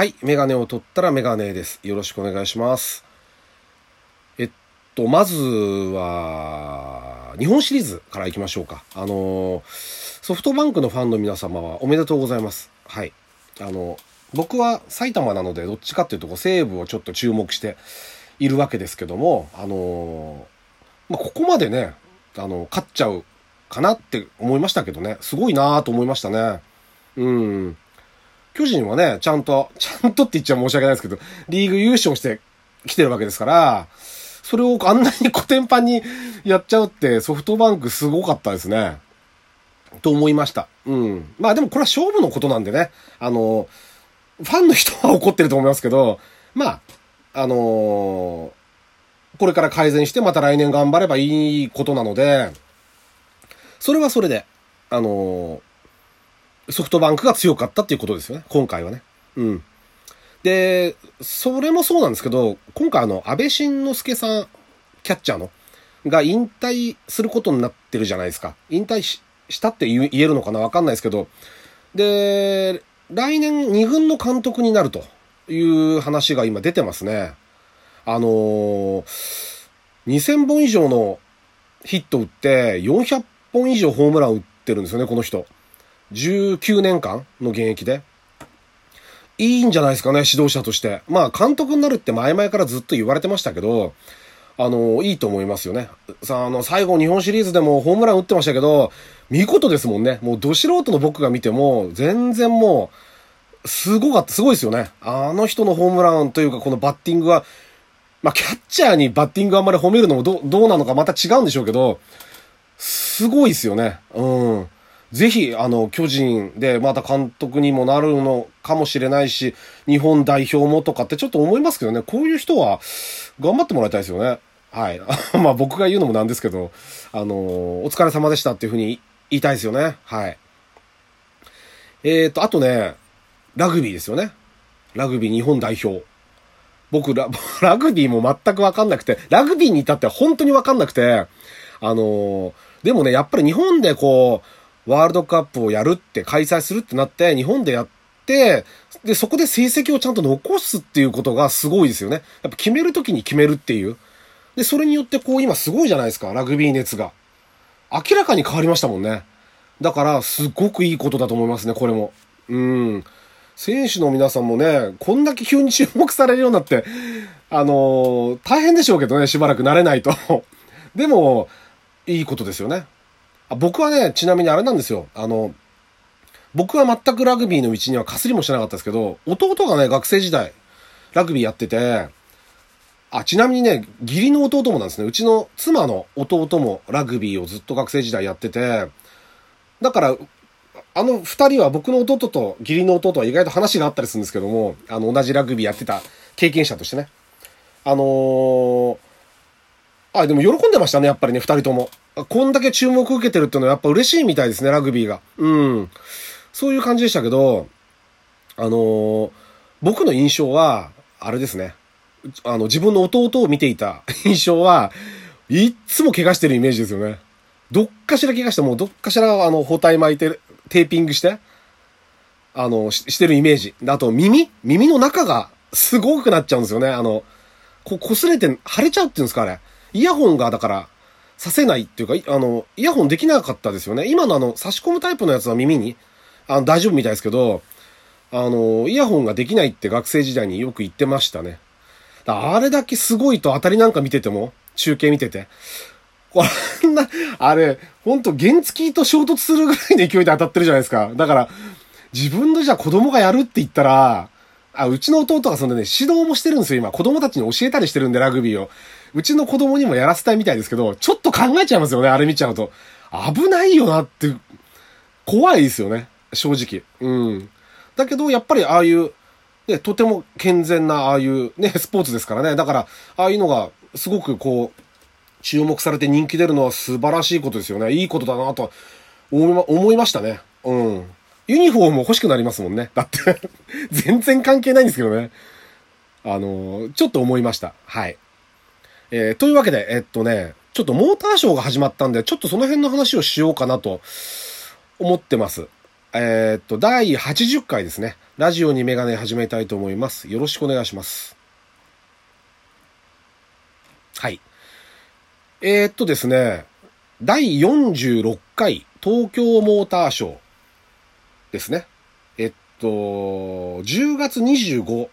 はい。メガネを取ったらメガネです。よろしくお願いします。えっと、まずは、日本シリーズからいきましょうか。あの、ソフトバンクのファンの皆様はおめでとうございます。はい。あの、僕は埼玉なので、どっちかっていうと、こう西武をちょっと注目しているわけですけども、あの、まあ、ここまでね、あの、勝っちゃうかなって思いましたけどね。すごいなと思いましたね。うん。巨人はね、ちゃんと、ちゃんとって言っちゃ申し訳ないですけど、リーグ優勝してきてるわけですから、それをあんなにコテンパンにやっちゃうってソフトバンクすごかったですね。と思いました。うん。まあでもこれは勝負のことなんでね、あの、ファンの人は怒ってると思いますけど、まあ、あのーこれから改善してまた来年頑張ればいいことなので、それはそれで、あのーソフトバンクが強かったっていうことですよね。今回はね。うん。で、それもそうなんですけど、今回あの、安倍晋之助さん、キャッチャーの、が引退することになってるじゃないですか。引退したって言えるのかなわかんないですけど。で、来年2軍の監督になるという話が今出てますね。あのー2000本以上のヒット打って400本以上ホームラン打ってるんですよね、この人。19年間の現役で。いいんじゃないですかね、指導者として。まあ、監督になるって前々からずっと言われてましたけど、あの、いいと思いますよね。さあ、あの、最後日本シリーズでもホームラン打ってましたけど、見事ですもんね。もう、ど素人の僕が見ても、全然もう、すごかった、すごいですよね。あの人のホームランというか、このバッティングは、まあ、キャッチャーにバッティングあんまり褒めるのもど、どうなのかまた違うんでしょうけど、すごいですよね。うん。ぜひ、あの、巨人でまた監督にもなるのかもしれないし、日本代表もとかってちょっと思いますけどね、こういう人は頑張ってもらいたいですよね。はい。まあ僕が言うのもなんですけど、あの、お疲れ様でしたっていうふうに言いたいですよね。はい。えーと、あとね、ラグビーですよね。ラグビー日本代表。僕ラ、ラグビーも全くわかんなくて、ラグビーに至っては本当にわかんなくて、あのーでもね、やっぱり日本でこう、ワールドカップをやるって、開催するってなって、日本でやって、で、そこで成績をちゃんと残すっていうことがすごいですよね。やっぱ決めるときに決めるっていう。で、それによってこう、今すごいじゃないですか、ラグビー熱が。明らかに変わりましたもんね。だから、すごくいいことだと思いますね、これも。うん。選手の皆さんもね、こんだけ急に注目されるようになって、あのー大変でしょうけどね、しばらく慣れないと。でも、いいことですよね。あ僕はね、ちなみにあれなんですよ。あの、僕は全くラグビーの道にはかすりもしなかったですけど、弟がね、学生時代、ラグビーやってて、あ、ちなみにね、義理の弟もなんですね。うちの妻の弟もラグビーをずっと学生時代やってて、だから、あの二人は僕の弟と義理の弟は意外と話があったりするんですけども、あの、同じラグビーやってた経験者としてね。あのーあ、でも喜んでましたね、やっぱりね、二人とも。こんだけ注目を受けてるっていうのはやっぱ嬉しいみたいですね、ラグビーが。うん。そういう感じでしたけど、あのー僕の印象は、あれですね。あの、自分の弟を見ていた 印象は、いっつも怪我してるイメージですよね。どっかしら怪我して、もうどっかしら、あの、包帯巻いて、テーピングして、あの、ししてるイメージ。あと、耳？耳の中がすごくなっちゃうんですよね。あの、こう、擦れて、腫れちゃうっていうんですか、あれ。イヤホンが、だから、させないっていうか、あの、イヤホンできなかったですよね。今のあの、差し込むタイプのやつは耳に、あの、大丈夫みたいですけど、あの、イヤホンができないって学生時代によく言ってましたね。だあれだけすごいと当たりなんか見てても、中継見てて、こんな、あれ、ほんと原付と衝突するぐらいの勢いで当たってるじゃないですか。だから、自分のじゃあ子供がやるって言ったら、あ、うちの弟がそんでね、指導もしてるんですよ、今。子供たちに教えたりしてるんで、ラグビーを。うちの子供にもやらせたいみたいですけど、ちょっと考えちゃいますよね、あれ見ちゃうと。危ないよなって、怖いですよね、正直。うん。だけど、やっぱりああいう、ね、とても健全なああいうね、スポーツですからね。だから、ああいうのが、すごくこう、注目されて人気出るのは素晴らしいことですよね。いいことだなと思いま、思いましたね。うん。ユニフォーム欲しくなりますもんね。だって、全然関係ないんですけどね。あの、ちょっと思いました。はい。えーというわけで、えっとね、ちょっとモーターショーが始まったんで、ちょっとその辺の話をしようかなと思ってます。えー、っと、第80回ですね。ラジオにメガネ始めたいと思います。よろしくお願いします。はい。えー、っとですね、第46回東京モーターショーですね。えっと、10月25、明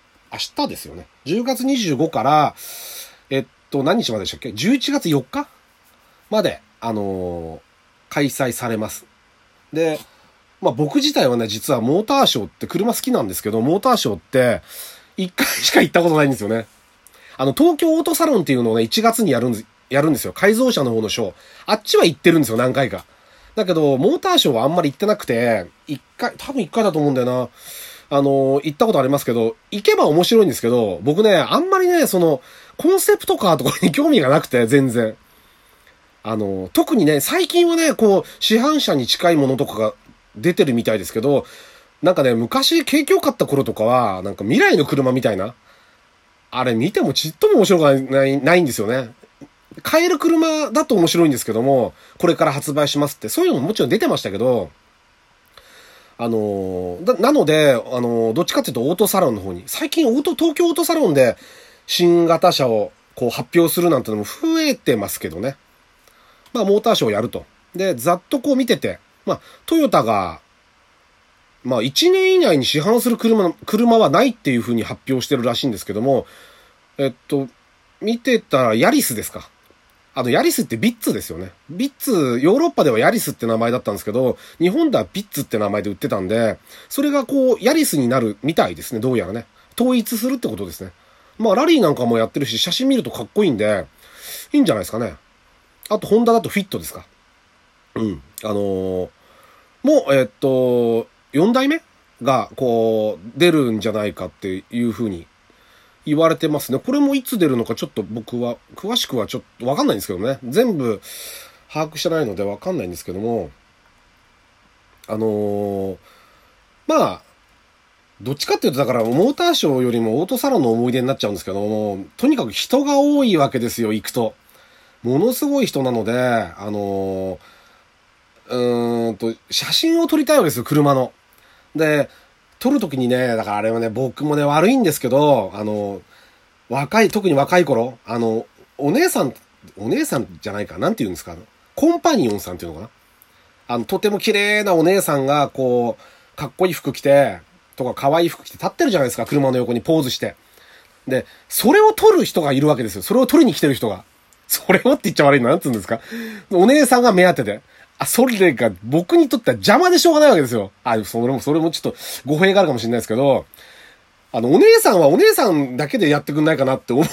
日ですよね。10月25から、と、何日まででしたっけ ?11 月4日？まで、あのー、開催されます。で、まあ僕自体はね、実はモーターショーって車好きなんですけど、モーターショーって1回しか行ったことないんですよね。あの、東京オートサロンっていうのをね、1月にやるんです、やるんですよ。改造車の方のショー。あっちは行ってるんですよ、何回か。だけど、モーターショーはあんまり行ってなくて、一回、多分一回だと思うんだよな。あの、行ったことありますけど、行けば面白いんですけど、僕ね、あんまりね、その、コンセプトカーとかに興味がなくて、全然。あの、特にね、最近はね、こう、市販車に近いものとかが出てるみたいですけど、なんかね、昔景気良かった頃とかは、なんか未来の車みたいな、あれ見てもちっとも面白くない、ないんですよね。買える車だと面白いんですけども、これから発売しますって、そういうのももちろん出てましたけど、あのな、なので、あのどっちかっていうとオートサロンの方に、最近オート、東京オートサロンで新型車をこう発表するなんてのも増えてますけどね。まあ、モーターショーをやると。で、ざっとこう見てて、まあ、トヨタが、まあ、1年以内に市販する車、車はないっていうふうに発表してるらしいんですけども、えっと、見てたらヤリスですか。あの、ヤリスってビッツですよね。ビッツ、ヨーロッパではヤリスって名前だったんですけど、日本ではビッツって名前で売ってたんで、それがこう、ヤリスになるみたいですね、どうやらね。統一するってことですね。まあ、ラリーなんかもやってるし、写真見るとかっこいいんで、いいんじゃないですかね。あと、ホンダだとフィットですか。うん。あのー、もう、えっと、4代目が、こう、出るんじゃないかっていうふうに言われてますね。これもいつ出るのかちょっと僕は、詳しくはちょっとわかんないんですけどね。全部把握してないのでわかんないんですけども、あのー、まあ、どっちかっていうと、だから、モーターショーよりもオートサロンの思い出になっちゃうんですけども、とにかく人が多いわけですよ、行くと。ものすごい人なので、あのー、うーんと、写真を撮りたいわけですよ、車の。で、撮るときにね、だからあれはね、僕もね、悪いんですけど、あの、若い、特に若い頃、あの、お姉さん、お姉さんじゃないか、なんて言うんですか、コンパニオンさんっていうのかなあの、とても綺麗なお姉さんが、こう、かっこいい服着て、とか可愛い服着て立ってるじゃないですか、車の横にポーズして。で、それを撮る人がいるわけですよ。それを撮りに来てる人が。それをって言っちゃ悪いの、なんつうんですかお姉さんが目当てで。あ、それが僕にとっては邪魔でしょうがないわけですよ。あ、それも、それもちょっと語弊があるかもしれないですけど、あの、お姉さんはお姉さんだけでやってくんないかなって思っ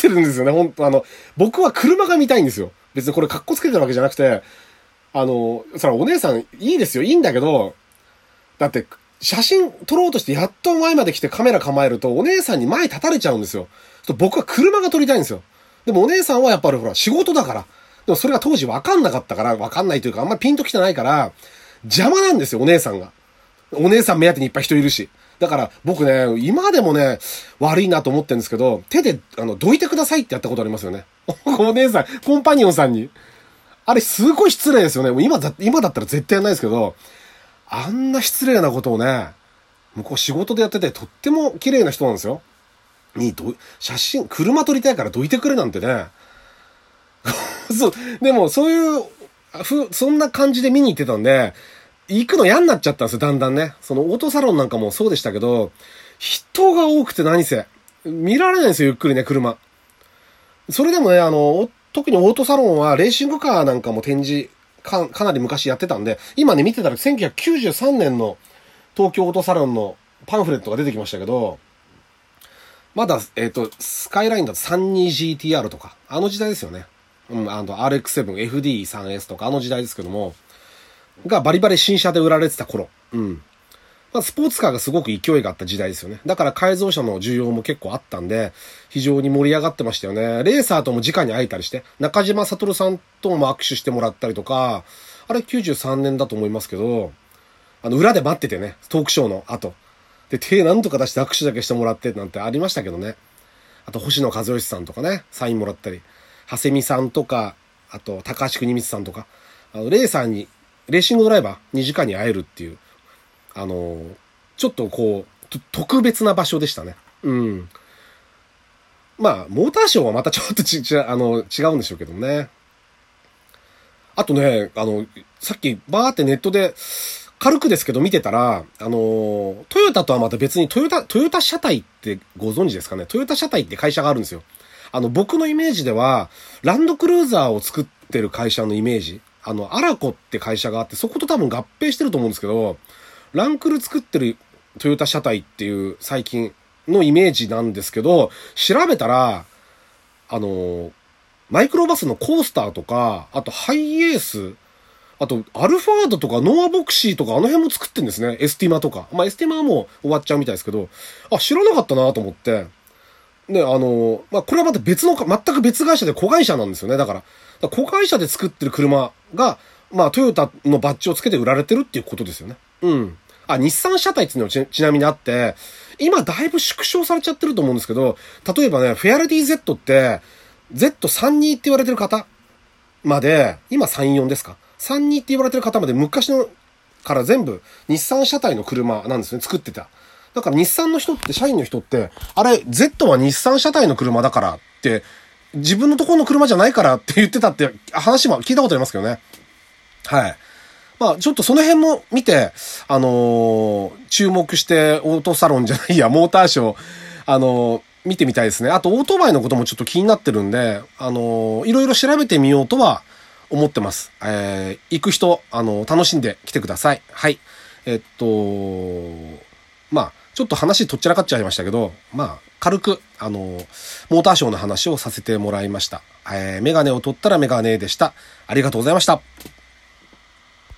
てるんですよね。本当あの、僕は車が見たいんですよ。別にこれ格好つけてるわけじゃなくて、あの、そらお姉さんいいですよ。いいんだけど、だって、写真撮ろうとしてやっと前まで来てカメラ構えると、お姉さんに前立たれちゃうんですよ。僕は車が撮りたいんですよ。でもお姉さんはやっぱりほら、仕事だから。でもそれが当時分かんなかったから、分かんないというか、あんまりピンと来てないから、邪魔なんですよ、お姉さんが。お姉さん目当てにいっぱい人いるし。だから僕ね、今でもね、悪いなと思ってるんですけど、手で、あの、どいてくださいってやったことありますよね。お姉さん、コンパニオンさんに。あれすごい失礼ですよね。今だ、今だったら絶対やんないですけど、あんな失礼なことをね、向こう仕事でやってて、とっても綺麗な人なんですよ。に、ど、写真、車撮りたいからどいてくれなんてね。そう、でもそういう、ふ、そんな感じで見に行ってたんで、行くの嫌になっちゃったんですよ、だんだんね。そのオートサロンなんかもそうでしたけど、人が多くて何せ。見られないんですよ、ゆっくりね、車。それでもね、あの、特にオートサロンはレーシングカーなんかも展示か、かなり昔やってたんで、今ね、見てたら1993年の東京オートサロンのパンフレットが出てきましたけど、まだ、えっ、ー、と、スカイラインだと 32GTR とか、あの時代ですよね。うん、あの、RX7、FD3S とか、あの時代ですけども、がバリバリ新車で売られてた頃。うん。まあ、スポーツカーがすごく勢いがあった時代ですよね。だから改造車の需要も結構あったんで、非常に盛り上がってましたよね。レーサーとも直に会えたりして、中島悟さんとも握手してもらったりとか、あれ93年だと思いますけど、あの、裏で待っててね、トークショーの後。で、手なんとか出して握手だけしてもらってなんてありましたけどね。あと、星野和義さんとかね、サインもらったり。長谷美さんとか、あと、高橋国光さんとか、あの、レーサーに、レーシングドライバーに直に会えるっていう。あの、ちょっとこう、特別な場所でしたね。うん。まあ、モーターショーはまたちょっとち、ち、あの、違うんでしょうけどね。あとね、あの、さっきバーってネットで、軽くですけど見てたら、あの、トヨタとはまた別にトヨタ、トヨタ車体ってご存知ですかね？トヨタ車体って会社があるんですよ。あの、僕のイメージでは、ランドクルーザーを作ってる会社のイメージ。あの、アラコって会社があって、そこと多分合併してると思うんですけど、ランクル作ってるトヨタ車体っていう最近のイメージなんですけど、調べたら、あの、マイクロバスのコースターとか、あとハイエース、あと、アルファードとかノアヴォクシーとかあの辺も作ってんですね。エスティマとか。まあ、エスティマはもう終わっちゃうみたいですけど、あ、知らなかったなと思って。で、あの、まあ、これはまた別の、全く別会社で子会社なんですよね。だから、から子会社で作ってる車が、まあ、トヨタのバッジをつけて売られてるっていうことですよね。うん。あ、日産車体っていうのもちちなみにあって、今だいぶ縮小されちゃってると思うんですけど、例えばね、フェアレディ Z って、Z32 って言われてる方まで、今34ですか ?32 って言われてる方まで昔のから全部日産車体の車なんですね、作ってた。だから日産の人って、社員の人って、あれ、Z は日産車体の車だからって、自分のところの車じゃないからって言ってたって話も聞いたことありますけどね。はい。まあ、ちょっとその辺も見て、あのー、注目してオートサロンじゃないや、モーターショー、あのー、見てみたいですね。あと、オートバイのこともちょっと気になってるんで、あのー、いろいろ調べてみようとは思ってます。えー、行く人、あの楽しんで来てください。はい。えっと、まあ、ちょっと話とっちらかっちゃいましたけど、まあ、軽く、あの、モーターショーの話をさせてもらいました。えー、メガネを取ったらメガネでした。ありがとうございました。